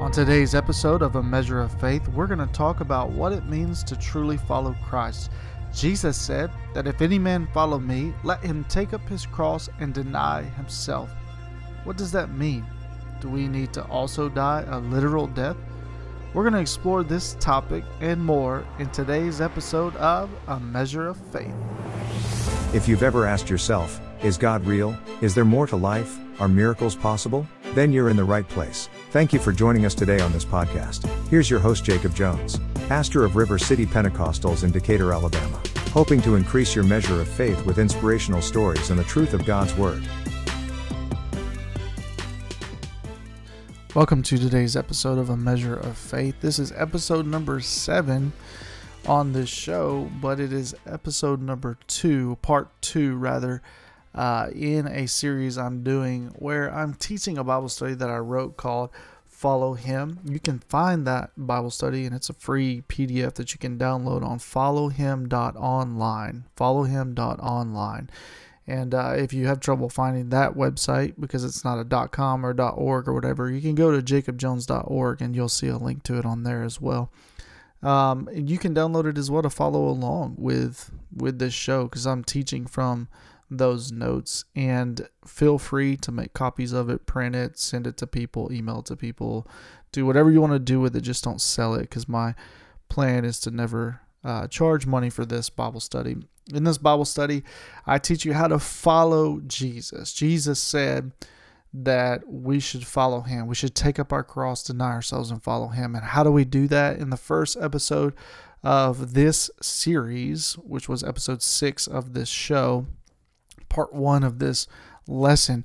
On today's episode of A Measure of Faith, we're going to talk about what it means to truly follow Christ. Jesus said that if any man follow me, let him take up his cross and deny himself. What does that mean? Do we need to also die a literal death? We're going to explore this topic and more in today's episode of A Measure of Faith. If you've ever asked yourself, is God real? Is there more to life? Are miracles possible? Then you're in the right place. Thank you for joining us today on this podcast. Here's your host, Jacob Jones, pastor of River City Pentecostals in Decatur, Alabama, hoping to increase your measure of faith with inspirational stories and the truth of God's Word. Welcome to today's episode of A Measure of Faith. This is episode number seven on this show, but it is episode number two, part two, rather, uh, in a series I'm doing where I'm teaching a Bible study that I wrote called Follow Him. You can find that Bible study, and it's a free PDF that you can download on followhim.online. Followhim.online. And uh, if you have trouble finding that website because it's not a .com or .org or whatever, you can go to jacobjones.org and you'll see a link to it on there as well. Um, you can download it as well to follow along with with this show because I'm teaching from those notes. And feel free to make copies of it, print it, send it to people, email it to people, do whatever you want to do with it. Just don't sell it because my plan is to never uh, charge money for this Bible study. In this Bible study, I teach you how to follow Jesus. Jesus said that we should follow him. We should take up our cross, deny ourselves, and follow him. And how do we do that? In the first episode of this series, which was episode six of this show, part one of this lesson,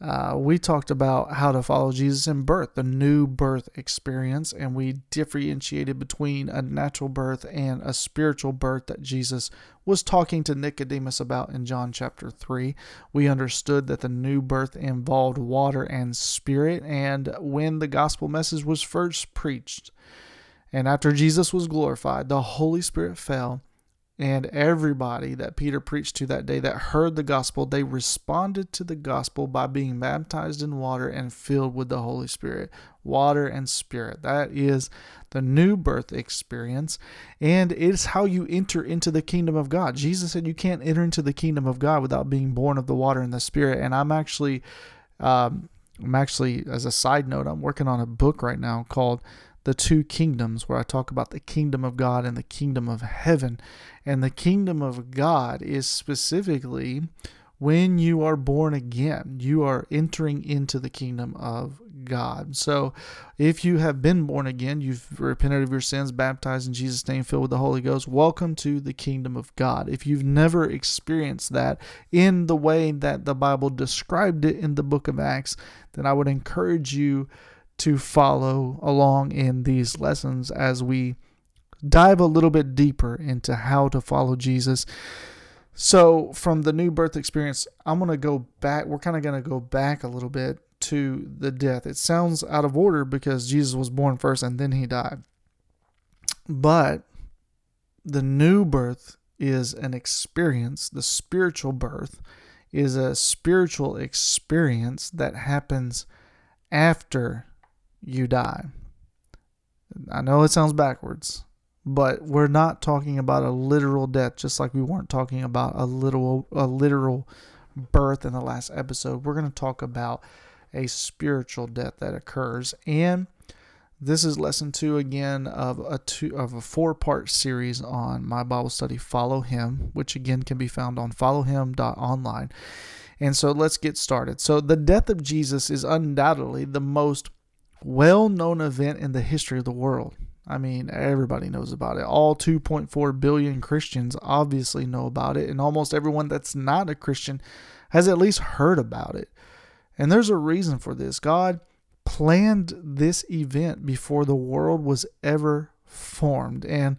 uh, we talked about how to follow Jesus in birth, the new birth experience, and we differentiated between a natural birth and a spiritual birth that Jesus was talking to Nicodemus about in John chapter 3. We understood that the new birth involved water and spirit, and when the gospel message was first preached, and after Jesus was glorified, the Holy Spirit fell and everybody that Peter preached to that day that heard the gospel, they responded to the gospel by being baptized in water and filled with the Holy Spirit. Water and Spirit. That is the new birth experience. And it's how you enter into the kingdom of God. Jesus said you can't enter into the kingdom of God without being born of the water and the Spirit. And I'm actually, um, I'm actually, as a side note, I'm working on a book right now called the two kingdoms, where I talk about the kingdom of God and the kingdom of heaven. And the kingdom of God is specifically when you are born again, you are entering into the kingdom of God. So, if you have been born again, you've repented of your sins, baptized in Jesus' name, filled with the Holy Ghost, welcome to the kingdom of God. If you've never experienced that in the way that the Bible described it in the book of Acts, then I would encourage you to follow along in these lessons as we dive a little bit deeper into how to follow Jesus. So, from the new birth experience, I'm going to go back. We're kind of going to go back a little bit to the death. It sounds out of order because Jesus was born first and then he died. But the new birth is an experience, the spiritual birth is a spiritual experience that happens after you die. I know it sounds backwards, but we're not talking about a literal death, just like we weren't talking about a literal a literal birth in the last episode. We're going to talk about a spiritual death that occurs, and this is lesson two again of a two of a four part series on my Bible study. Follow Him, which again can be found on followhim.online. And so let's get started. So the death of Jesus is undoubtedly the most well known event in the history of the world. I mean, everybody knows about it. All 2.4 billion Christians obviously know about it, and almost everyone that's not a Christian has at least heard about it. And there's a reason for this. God planned this event before the world was ever formed. And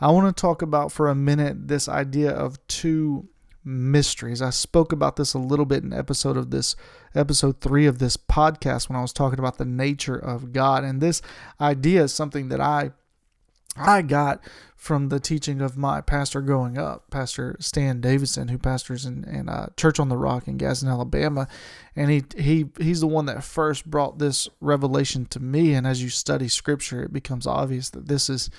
I want to talk about for a minute this idea of two mysteries. I spoke about this a little bit in episode of this episode 3 of this podcast when I was talking about the nature of God and this idea is something that I I got from the teaching of my pastor growing up, Pastor Stan Davidson, who pastors in, in uh, Church on the Rock in Gadsden, Alabama, and he he he's the one that first brought this revelation to me. And as you study Scripture, it becomes obvious that this is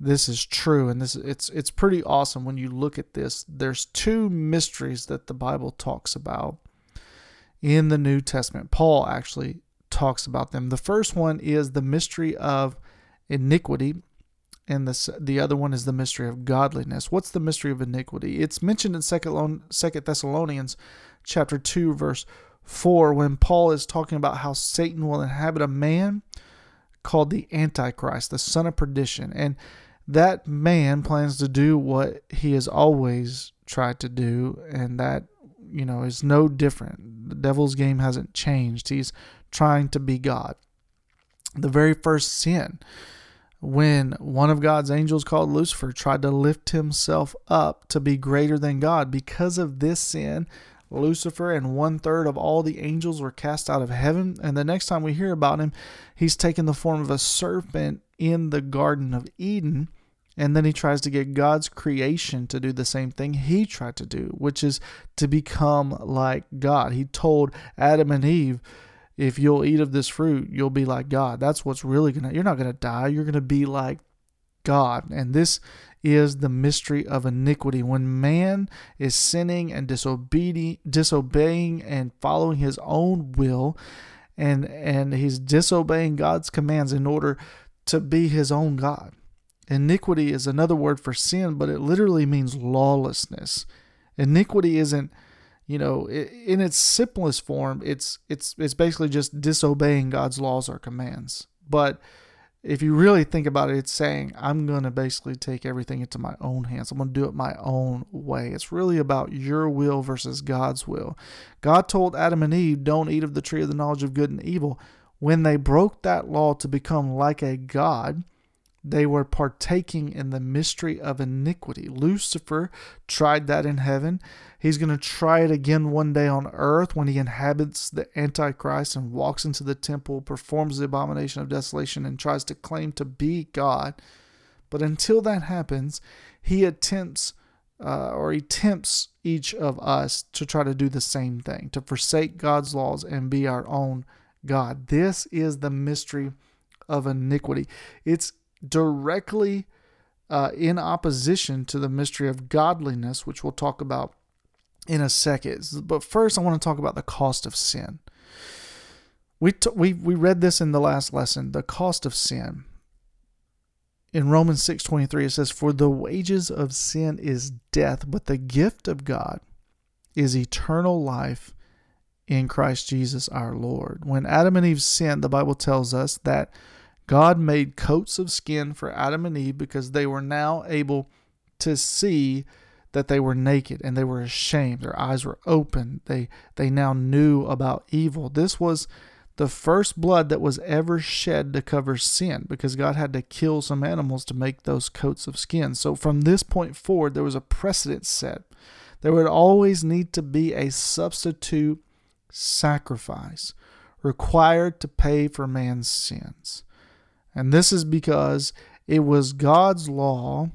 this is true, and this it's it's pretty awesome when you look at this. There's two mysteries that the Bible talks about in the New Testament. Paul actually talks about them. The first one is the mystery of iniquity and the the other one is the mystery of godliness. What's the mystery of iniquity? It's mentioned in Second Thessalonians chapter 2 verse 4 when Paul is talking about how Satan will inhabit a man called the antichrist, the son of perdition, and that man plans to do what he has always tried to do and that you know is no different. The devil's game hasn't changed. He's trying to be God. The very first sin when one of God's angels called Lucifer tried to lift himself up to be greater than God. Because of this sin, Lucifer and one third of all the angels were cast out of heaven. And the next time we hear about him, he's taken the form of a serpent in the Garden of Eden. And then he tries to get God's creation to do the same thing he tried to do, which is to become like God. He told Adam and Eve, if you'll eat of this fruit, you'll be like God. That's what's really going to, you're not going to die. You're going to be like God. And this is the mystery of iniquity. When man is sinning and disobedient, disobeying and following his own will, and, and he's disobeying God's commands in order to be his own God. Iniquity is another word for sin, but it literally means lawlessness. Iniquity isn't you know, in its simplest form, it's it's it's basically just disobeying God's laws or commands. But if you really think about it, it's saying I'm going to basically take everything into my own hands. I'm going to do it my own way. It's really about your will versus God's will. God told Adam and Eve, "Don't eat of the tree of the knowledge of good and evil." When they broke that law to become like a god, they were partaking in the mystery of iniquity. Lucifer tried that in heaven. He's going to try it again one day on earth when he inhabits the Antichrist and walks into the temple, performs the abomination of desolation, and tries to claim to be God. But until that happens, he attempts uh, or he tempts each of us to try to do the same thing, to forsake God's laws and be our own God. This is the mystery of iniquity. It's directly uh, in opposition to the mystery of godliness, which we'll talk about in a second. But first, I want to talk about the cost of sin. We, t- we, we read this in the last lesson the cost of sin. In Romans 6:23 it says for the wages of sin is death but the gift of God is eternal life in Christ Jesus our Lord. When Adam and Eve sinned the Bible tells us that God made coats of skin for Adam and Eve because they were now able to see that they were naked and they were ashamed. Their eyes were open. They they now knew about evil. This was the first blood that was ever shed to cover sin because God had to kill some animals to make those coats of skin. So from this point forward there was a precedent set. There would always need to be a substitute sacrifice required to pay for man's sins. And this is because it was God's law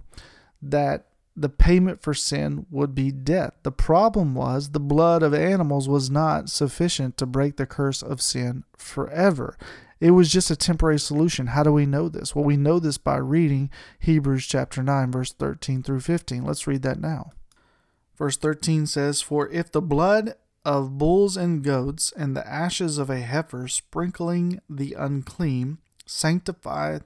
that the payment for sin would be death. The problem was the blood of animals was not sufficient to break the curse of sin forever. It was just a temporary solution. How do we know this? Well, we know this by reading Hebrews chapter 9 verse 13 through 15. Let's read that now. Verse 13 says, "For if the blood of bulls and goats and the ashes of a heifer sprinkling the unclean sanctified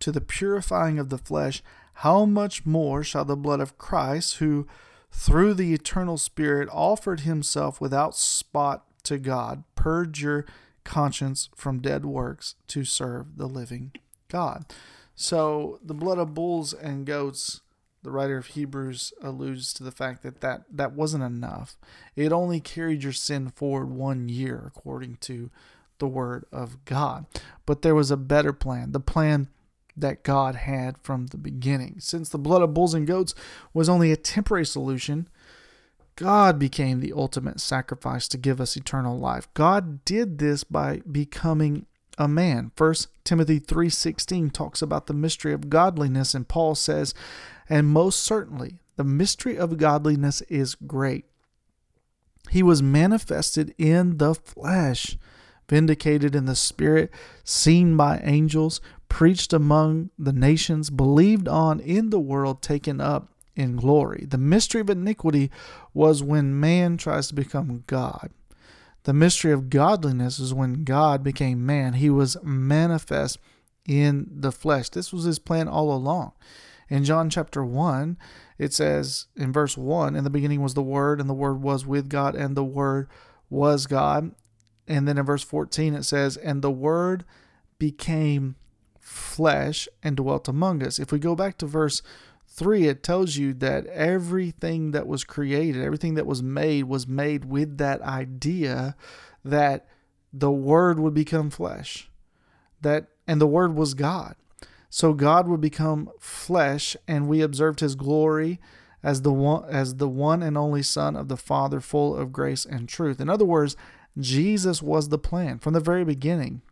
to the purifying of the flesh, how much more shall the blood of Christ, who through the eternal Spirit offered himself without spot to God, purge your conscience from dead works to serve the living God? So the blood of bulls and goats, the writer of Hebrews alludes to the fact that that, that wasn't enough. It only carried your sin forward one year, according to the word of God. But there was a better plan, the plan that God had from the beginning. Since the blood of bulls and goats was only a temporary solution, God became the ultimate sacrifice to give us eternal life. God did this by becoming a man. 1 Timothy 3:16 talks about the mystery of godliness and Paul says, "And most certainly the mystery of godliness is great. He was manifested in the flesh, vindicated in the spirit, seen by angels, preached among the nations, believed on in the world, taken up in glory. The mystery of iniquity was when man tries to become God. The mystery of godliness is when God became man. He was manifest in the flesh. This was his plan all along. In John chapter 1, it says in verse 1 In the beginning was the Word, and the Word was with God, and the Word was God. And then in verse 14, it says, And the Word became flesh and dwelt among us. If we go back to verse 3, it tells you that everything that was created, everything that was made, was made with that idea that the Word would become flesh. That and the Word was God. So God would become flesh, and we observed his glory as the one as the one and only Son of the Father, full of grace and truth. In other words, Jesus was the plan from the very beginning.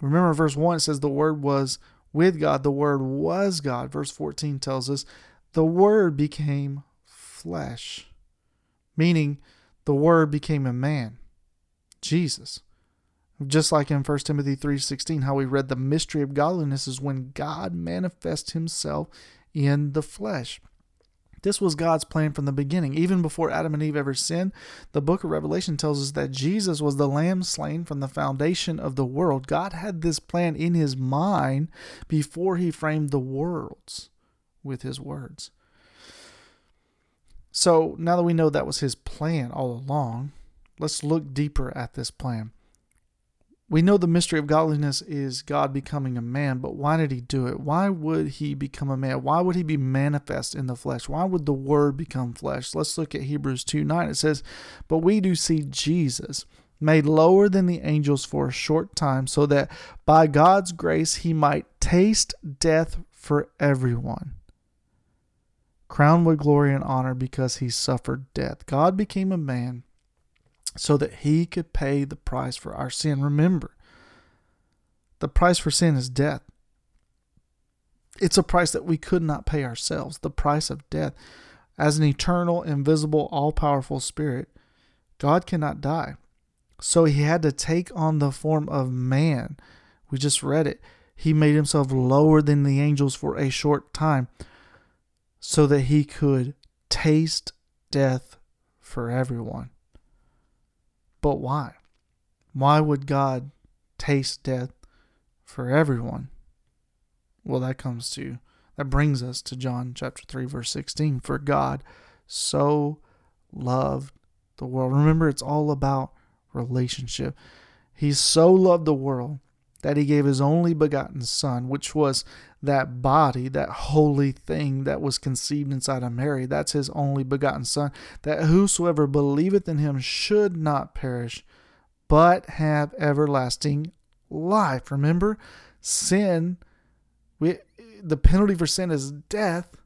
Remember, verse 1 says the Word was with God, the Word was God. Verse 14 tells us the Word became flesh, meaning the Word became a man, Jesus. Just like in 1 Timothy 3:16 how we read the mystery of godliness is when God manifests himself in the flesh. This was God's plan from the beginning. Even before Adam and Eve ever sinned, the book of Revelation tells us that Jesus was the lamb slain from the foundation of the world. God had this plan in his mind before he framed the worlds with his words. So now that we know that was his plan all along, let's look deeper at this plan. We know the mystery of godliness is God becoming a man, but why did he do it? Why would he become a man? Why would he be manifest in the flesh? Why would the word become flesh? Let's look at Hebrews 2 9. It says, But we do see Jesus made lower than the angels for a short time, so that by God's grace he might taste death for everyone. Crowned with glory and honor because he suffered death. God became a man so that he could pay the price for our sin. Remember, the price for sin is death. It's a price that we could not pay ourselves, the price of death. As an eternal, invisible, all powerful spirit, God cannot die. So he had to take on the form of man. We just read it. He made himself lower than the angels for a short time so that he could taste death for everyone. But why? Why would God taste death for everyone? Well, that comes to, that brings us to John chapter 3, verse 16. For God so loved the world. Remember, it's all about relationship. He so loved the world that he gave his only begotten Son, which was that body, that holy thing that was conceived inside of Mary. That's his only begotten Son, that whosoever believeth in him should not perish, but have everlasting life. Remember, sin, we, the penalty for sin is death,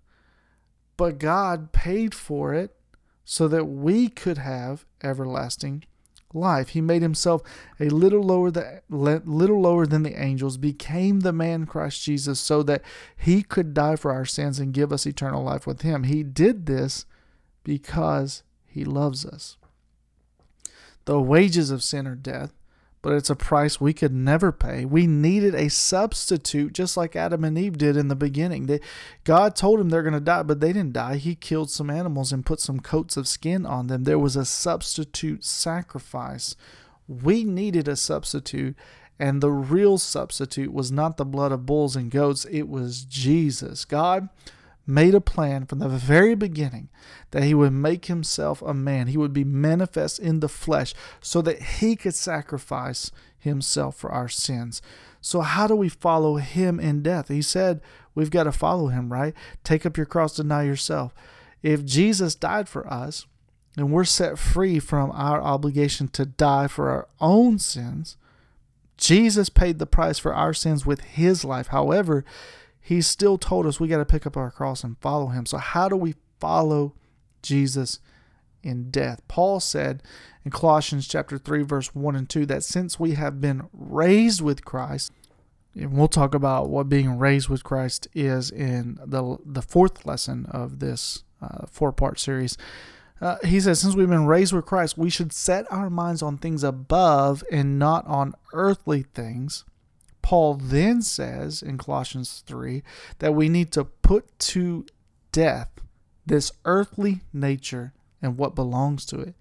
but God paid for it so that we could have everlasting life. He made himself a little lower the, little lower than the angels, became the man Christ Jesus so that he could die for our sins and give us eternal life with him. He did this because he loves us. The wages of sin are death, but it's a price we could never pay. We needed a substitute, just like Adam and Eve did in the beginning. They, God told them they're going to die, but they didn't die. He killed some animals and put some coats of skin on them. There was a substitute sacrifice. We needed a substitute, and the real substitute was not the blood of bulls and goats, it was Jesus. God made a plan from the very beginning that he would make himself a man. He would be manifest in the flesh so that he could sacrifice himself for our sins. So, how do we follow him in death? He said we've got to follow him, right? Take up your cross, deny yourself. If Jesus died for us and we're set free from our obligation to die for our own sins, Jesus paid the price for our sins with his life. However, he still told us we got to pick up our cross and follow him. So, how do we follow Jesus in death. Paul said in Colossians chapter 3 verse 1 and 2 that since we have been raised with Christ, and we'll talk about what being raised with Christ is in the the fourth lesson of this uh, four-part series. Uh, he says, since we've been raised with Christ, we should set our minds on things above and not on earthly things. Paul then says in Colossians 3 that we need to put to death this earthly nature and what belongs to it.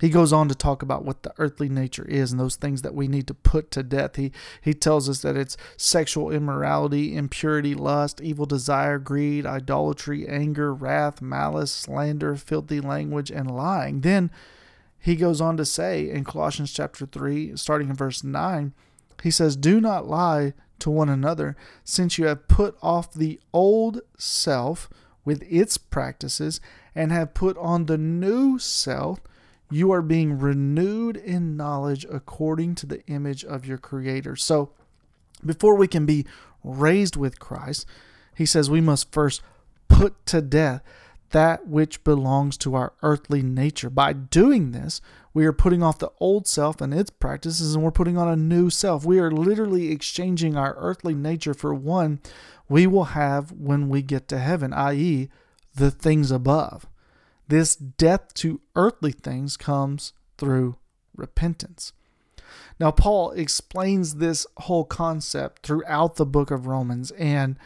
He goes on to talk about what the earthly nature is and those things that we need to put to death. He he tells us that it's sexual immorality, impurity, lust, evil desire, greed, idolatry, anger, wrath, malice, slander, filthy language, and lying. Then he goes on to say in Colossians chapter 3, starting in verse 9, he says, Do not lie to one another, since you have put off the old self with its practices and have put on the new self you are being renewed in knowledge according to the image of your Creator. So, before we can be raised with Christ, he says we must first put to death that which belongs to our earthly nature. By doing this, we are putting off the old self and its practices and we're putting on a new self. We are literally exchanging our earthly nature for one we will have when we get to heaven, i.e., the things above. This death to earthly things comes through repentance. Now, Paul explains this whole concept throughout the book of Romans, and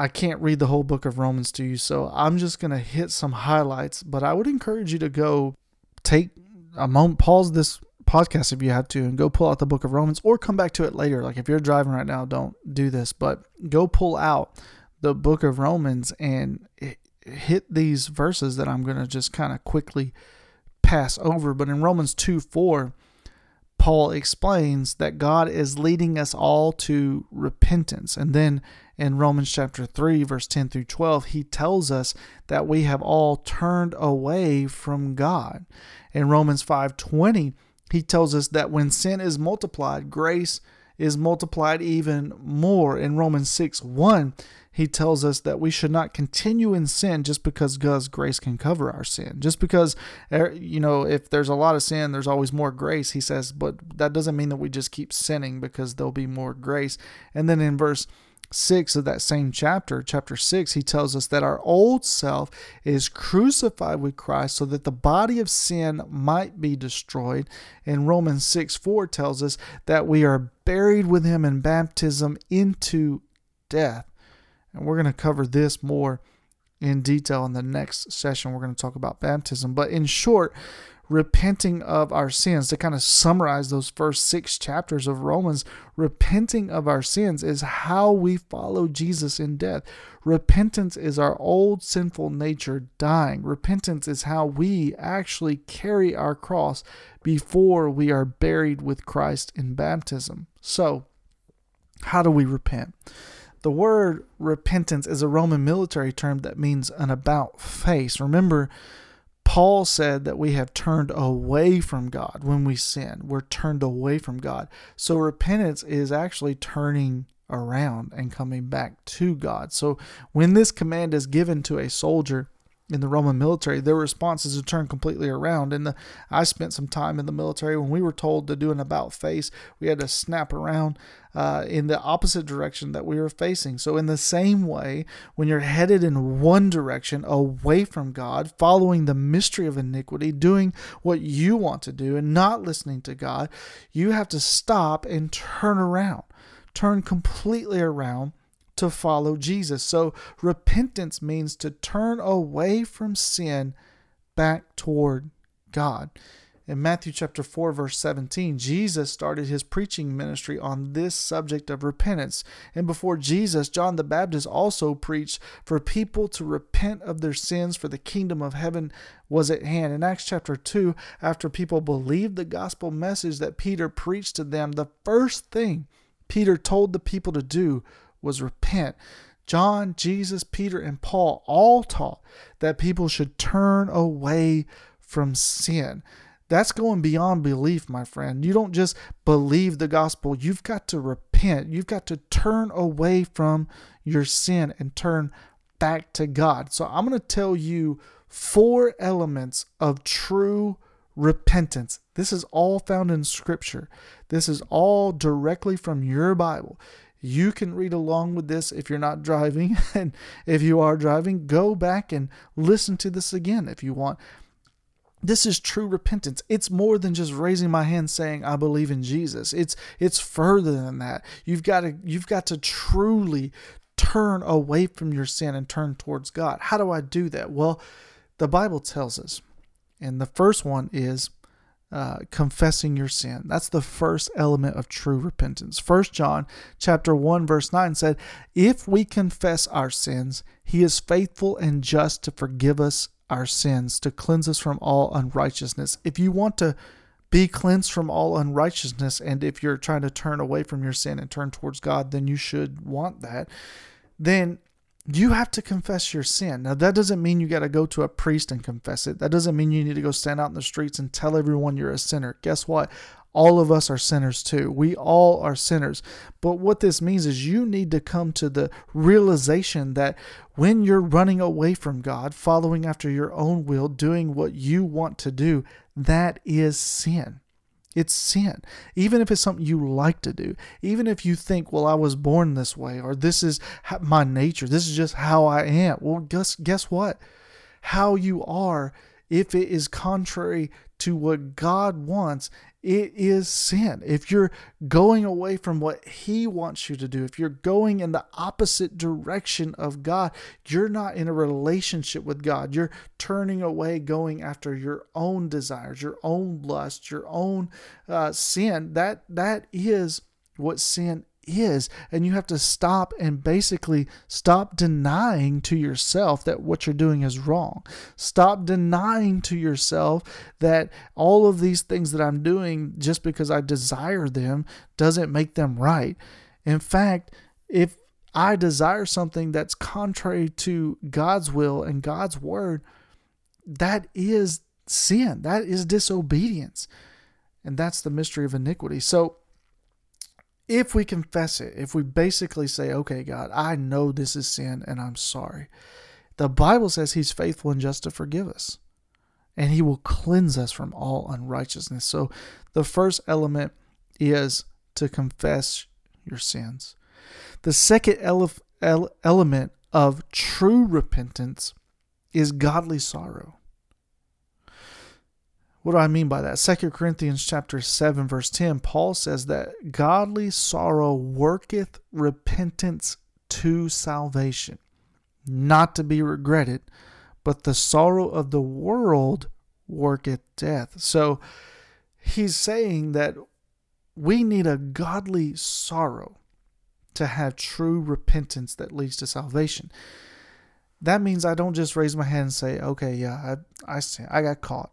I can't read the whole book of Romans to you, so I'm just going to hit some highlights. But I would encourage you to go take a moment, pause this podcast if you have to, and go pull out the book of Romans or come back to it later. Like if you're driving right now, don't do this, but go pull out the book of Romans and hit these verses that I'm going to just kind of quickly pass over. But in Romans 2 4, Paul explains that God is leading us all to repentance. And then in Romans chapter 3, verse 10 through 12, he tells us that we have all turned away from God. In Romans 5 20, he tells us that when sin is multiplied, grace is multiplied even more. In Romans 6 1, he tells us that we should not continue in sin just because God's grace can cover our sin. Just because, er, you know, if there's a lot of sin, there's always more grace, he says, but that doesn't mean that we just keep sinning because there'll be more grace. And then in verse 6 of that same chapter, chapter 6, he tells us that our old self is crucified with Christ so that the body of sin might be destroyed. And Romans 6 4 tells us that we are buried with him in baptism into death. And we're going to cover this more in detail in the next session. We're going to talk about baptism. But in short, repenting of our sins, to kind of summarize those first six chapters of Romans, repenting of our sins is how we follow Jesus in death. Repentance is our old sinful nature dying. Repentance is how we actually carry our cross before we are buried with Christ in baptism. So, how do we repent? The word repentance is a Roman military term that means an about face. Remember, Paul said that we have turned away from God when we sin. We're turned away from God. So repentance is actually turning around and coming back to God. So when this command is given to a soldier, in the Roman military, their response is to turn completely around. And the, I spent some time in the military when we were told to do an about face, we had to snap around uh, in the opposite direction that we were facing. So, in the same way, when you're headed in one direction away from God, following the mystery of iniquity, doing what you want to do, and not listening to God, you have to stop and turn around, turn completely around to follow Jesus. So repentance means to turn away from sin back toward God. In Matthew chapter 4 verse 17, Jesus started his preaching ministry on this subject of repentance. And before Jesus, John the Baptist also preached for people to repent of their sins for the kingdom of heaven was at hand. In Acts chapter 2, after people believed the gospel message that Peter preached to them, the first thing Peter told the people to do was repent. John, Jesus, Peter, and Paul all taught that people should turn away from sin. That's going beyond belief, my friend. You don't just believe the gospel, you've got to repent. You've got to turn away from your sin and turn back to God. So I'm going to tell you four elements of true repentance. This is all found in Scripture. This is all directly from your Bible. You can read along with this if you're not driving. And if you are driving, go back and listen to this again if you want. This is true repentance. It's more than just raising my hand saying I believe in Jesus. It's it's further than that. You've got to you've got to truly turn away from your sin and turn towards God. How do I do that? Well, the Bible tells us. And the first one is uh, confessing your sin. That's the first element of true repentance. First John chapter 1 verse 9 said, "If we confess our sins, he is faithful and just to forgive us our sins, to cleanse us from all unrighteousness." If you want to be cleansed from all unrighteousness and if you're trying to turn away from your sin and turn towards God, then you should want that. Then you have to confess your sin. Now, that doesn't mean you got to go to a priest and confess it. That doesn't mean you need to go stand out in the streets and tell everyone you're a sinner. Guess what? All of us are sinners too. We all are sinners. But what this means is you need to come to the realization that when you're running away from God, following after your own will, doing what you want to do, that is sin. It's sin. Even if it's something you like to do, even if you think, well, I was born this way, or this is my nature, this is just how I am. Well, guess, guess what? How you are, if it is contrary to what God wants, it is sin. If you're going away from what He wants you to do, if you're going in the opposite direction of God, you're not in a relationship with God. You're turning away, going after your own desires, your own lust, your own uh, sin. That that is what sin is. And you have to stop and basically stop denying to yourself that what you're doing is wrong. Stop denying to yourself that all of these things that I'm doing just because I desire them doesn't make them right. In fact, if I desire something that's contrary to God's will and God's word, that is sin. That is disobedience. And that's the mystery of iniquity. So, if we confess it, if we basically say, okay, God, I know this is sin and I'm sorry, the Bible says He's faithful and just to forgive us and He will cleanse us from all unrighteousness. So the first element is to confess your sins. The second ele- ele- element of true repentance is godly sorrow. What do I mean by that? 2 Corinthians chapter 7 verse 10 Paul says that godly sorrow worketh repentance to salvation, not to be regretted, but the sorrow of the world worketh death. So he's saying that we need a godly sorrow to have true repentance that leads to salvation. That means I don't just raise my hand and say, "Okay, yeah, I I I got caught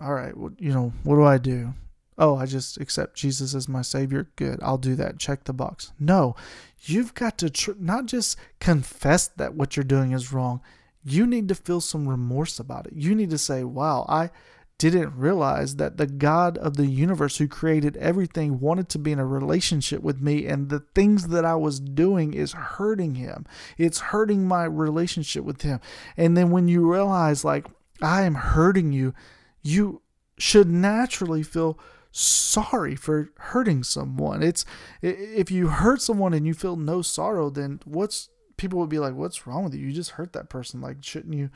all right, well, you know, what do I do? Oh, I just accept Jesus as my Savior. Good, I'll do that. Check the box. No, you've got to tr- not just confess that what you're doing is wrong. You need to feel some remorse about it. You need to say, wow, I didn't realize that the God of the universe who created everything wanted to be in a relationship with me, and the things that I was doing is hurting him. It's hurting my relationship with him. And then when you realize, like, I am hurting you, you should naturally feel sorry for hurting someone. It's if you hurt someone and you feel no sorrow, then what's people would be like, "What's wrong with you? You just hurt that person. Like, shouldn't you?"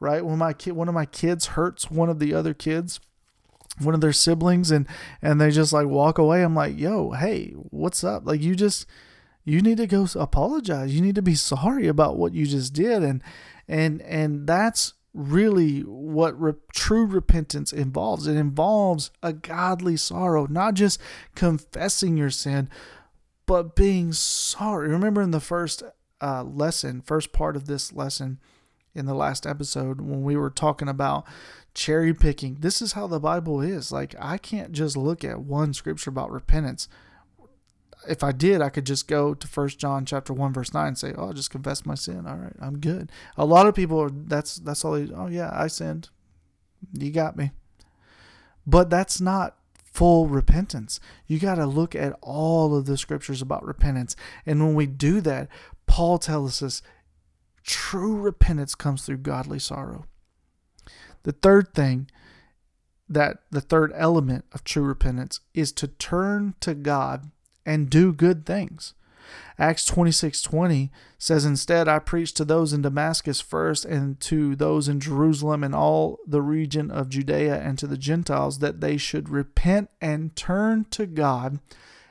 Right? When my kid, one of my kids hurts one of the other kids, one of their siblings, and and they just like walk away. I'm like, "Yo, hey, what's up? Like, you just." You need to go apologize. You need to be sorry about what you just did, and and and that's really what re- true repentance involves. It involves a godly sorrow, not just confessing your sin, but being sorry. Remember in the first uh, lesson, first part of this lesson in the last episode, when we were talking about cherry picking, this is how the Bible is. Like, I can't just look at one scripture about repentance if I did, I could just go to First John chapter one verse nine and say, "Oh, I'll just confess my sin. All right, I'm good." A lot of people are that's that's all. They, oh yeah, I sinned. You got me. But that's not full repentance. You got to look at all of the scriptures about repentance, and when we do that, Paul tells us true repentance comes through godly sorrow. The third thing that the third element of true repentance is to turn to God and do good things. Acts 26:20 says instead I preached to those in Damascus first and to those in Jerusalem and all the region of Judea and to the Gentiles that they should repent and turn to God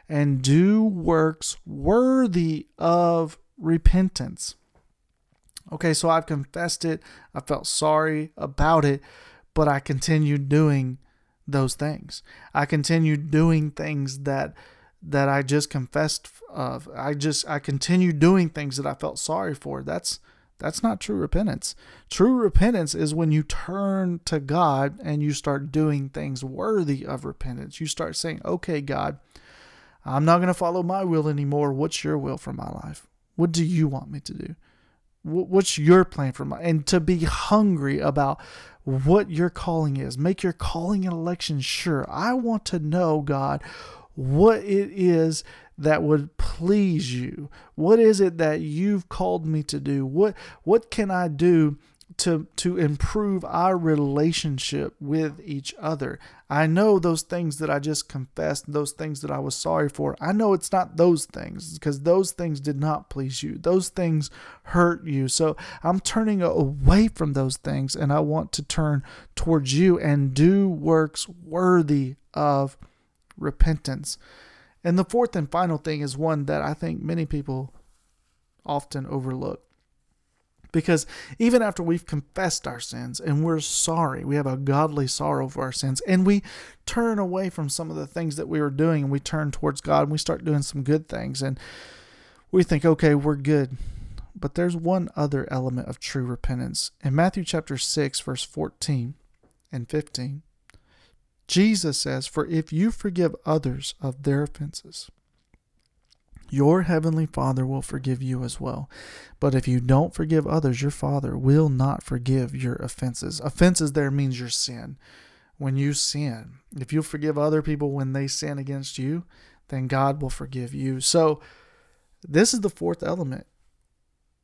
and do works worthy of repentance. Okay, so I've confessed it, I felt sorry about it, but I continued doing those things. I continued doing things that that I just confessed of. I just I continued doing things that I felt sorry for. That's that's not true repentance. True repentance is when you turn to God and you start doing things worthy of repentance. You start saying, "Okay, God, I'm not going to follow my will anymore. What's your will for my life? What do you want me to do? What's your plan for my and to be hungry about what your calling is. Make your calling and election sure. I want to know, God, what it is that would please you. What is it that you've called me to do? What what can I do to to improve our relationship with each other. I know those things that I just confessed, those things that I was sorry for. I know it's not those things because those things did not please you. Those things hurt you. So I'm turning away from those things and I want to turn towards you and do works worthy of repentance. And the fourth and final thing is one that I think many people often overlook because even after we've confessed our sins and we're sorry, we have a godly sorrow for our sins, and we turn away from some of the things that we were doing and we turn towards God and we start doing some good things and we think, okay, we're good. But there's one other element of true repentance. In Matthew chapter 6, verse 14 and 15, Jesus says, For if you forgive others of their offenses, your heavenly Father will forgive you as well. But if you don't forgive others, your Father will not forgive your offenses. Offenses there means your sin. When you sin, if you forgive other people when they sin against you, then God will forgive you. So, this is the fourth element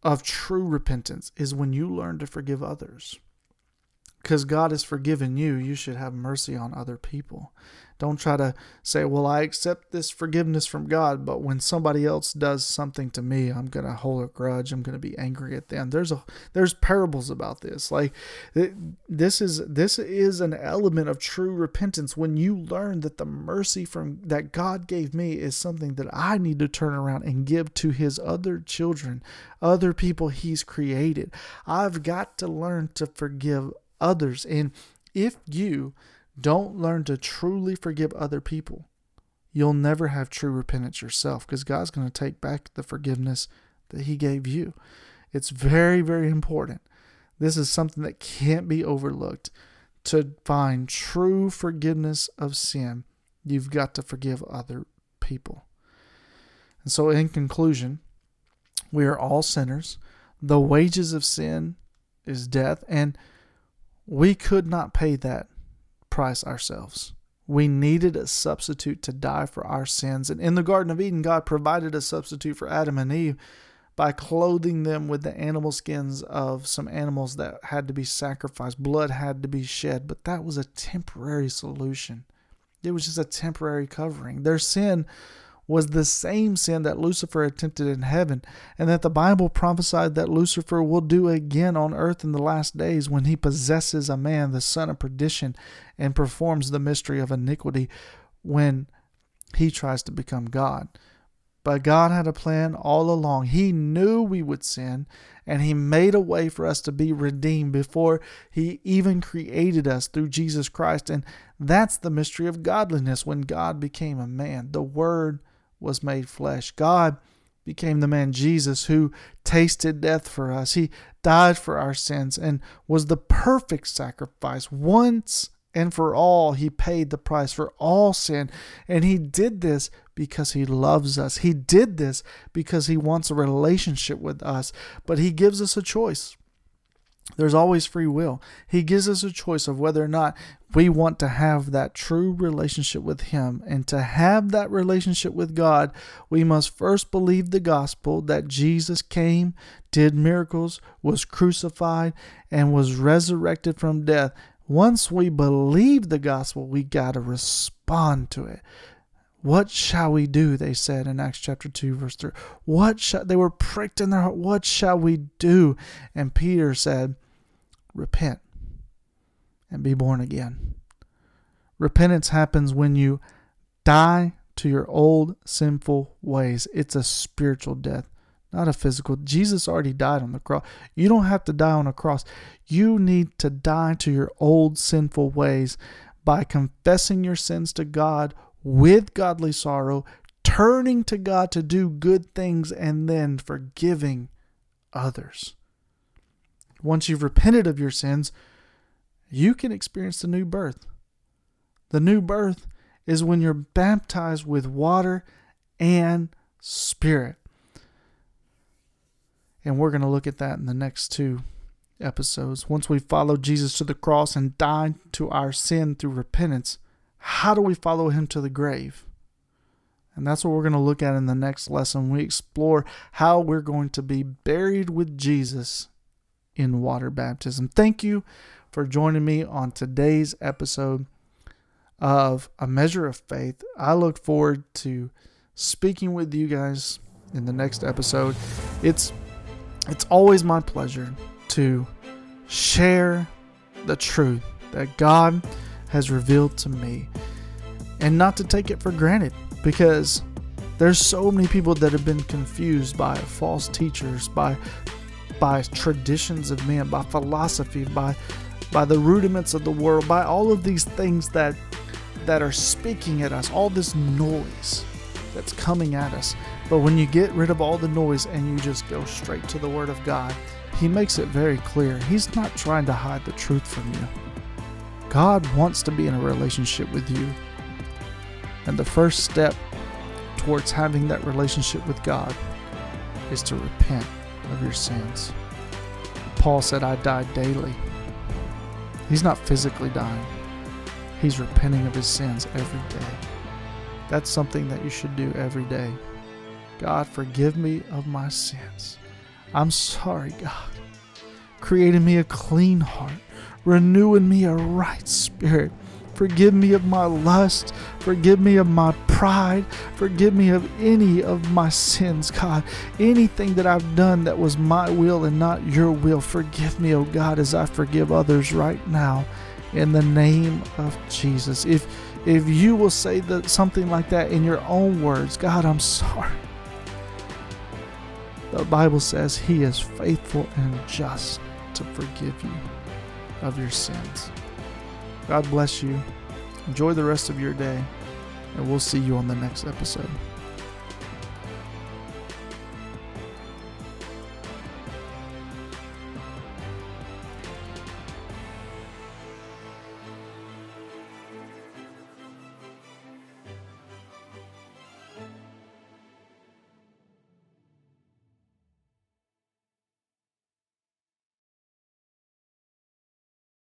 of true repentance is when you learn to forgive others. Because God has forgiven you, you should have mercy on other people. Don't try to say, well, I accept this forgiveness from God, but when somebody else does something to me, I'm going to hold a grudge. I'm going to be angry at them. There's a there's parables about this. Like this is this is an element of true repentance when you learn that the mercy from that God gave me is something that I need to turn around and give to his other children, other people he's created. I've got to learn to forgive others. And if you don't learn to truly forgive other people, you'll never have true repentance yourself because God's going to take back the forgiveness that He gave you. It's very, very important. This is something that can't be overlooked. To find true forgiveness of sin, you've got to forgive other people. And so, in conclusion, we are all sinners. The wages of sin is death, and we could not pay that price ourselves. We needed a substitute to die for our sins. And in the Garden of Eden, God provided a substitute for Adam and Eve by clothing them with the animal skins of some animals that had to be sacrificed. Blood had to be shed, but that was a temporary solution. It was just a temporary covering. Their sin was the same sin that Lucifer attempted in heaven, and that the Bible prophesied that Lucifer will do again on earth in the last days when he possesses a man, the son of perdition, and performs the mystery of iniquity when he tries to become God. But God had a plan all along. He knew we would sin, and He made a way for us to be redeemed before He even created us through Jesus Christ. And that's the mystery of godliness when God became a man. The Word was made flesh. God became the man Jesus who tasted death for us. He died for our sins and was the perfect sacrifice. Once and for all, he paid the price for all sin. And he did this because he loves us. He did this because he wants a relationship with us. But he gives us a choice. There's always free will. He gives us a choice of whether or not we want to have that true relationship with Him. And to have that relationship with God, we must first believe the gospel that Jesus came, did miracles, was crucified, and was resurrected from death. Once we believe the gospel, we got to respond to it. What shall we do? They said in Acts chapter 2, verse 3. What shall they were pricked in their heart? What shall we do? And Peter said, Repent and be born again. Repentance happens when you die to your old sinful ways. It's a spiritual death, not a physical. Jesus already died on the cross. You don't have to die on a cross. You need to die to your old sinful ways by confessing your sins to God with godly sorrow, turning to God to do good things, and then forgiving others. Once you've repented of your sins, you can experience the new birth. The new birth is when you're baptized with water and spirit. And we're going to look at that in the next two episodes. Once we follow Jesus to the cross and died to our sin through repentance, how do we follow him to the grave? And that's what we're going to look at in the next lesson. We explore how we're going to be buried with Jesus in water baptism. Thank you for joining me on today's episode of A Measure of Faith. I look forward to speaking with you guys in the next episode. It's it's always my pleasure to share the truth that God has revealed to me and not to take it for granted because there's so many people that have been confused by false teachers, by by traditions of men, by philosophy, by by the rudiments of the world, by all of these things that that are speaking at us, all this noise that's coming at us. But when you get rid of all the noise and you just go straight to the Word of God, He makes it very clear. He's not trying to hide the truth from you. God wants to be in a relationship with you. And the first step towards having that relationship with God is to repent of your sins. Paul said, I die daily. He's not physically dying, he's repenting of his sins every day. That's something that you should do every day. God, forgive me of my sins. I'm sorry, God. Creating me a clean heart, renewing me a right spirit. Forgive me of my lust. Forgive me of my pride. Forgive me of any of my sins, God. Anything that I've done that was my will and not your will. Forgive me, oh God, as I forgive others right now in the name of Jesus. If if you will say something like that in your own words, God, I'm sorry. The Bible says he is faithful and just to forgive you of your sins. God bless you. Enjoy the rest of your day, and we'll see you on the next episode.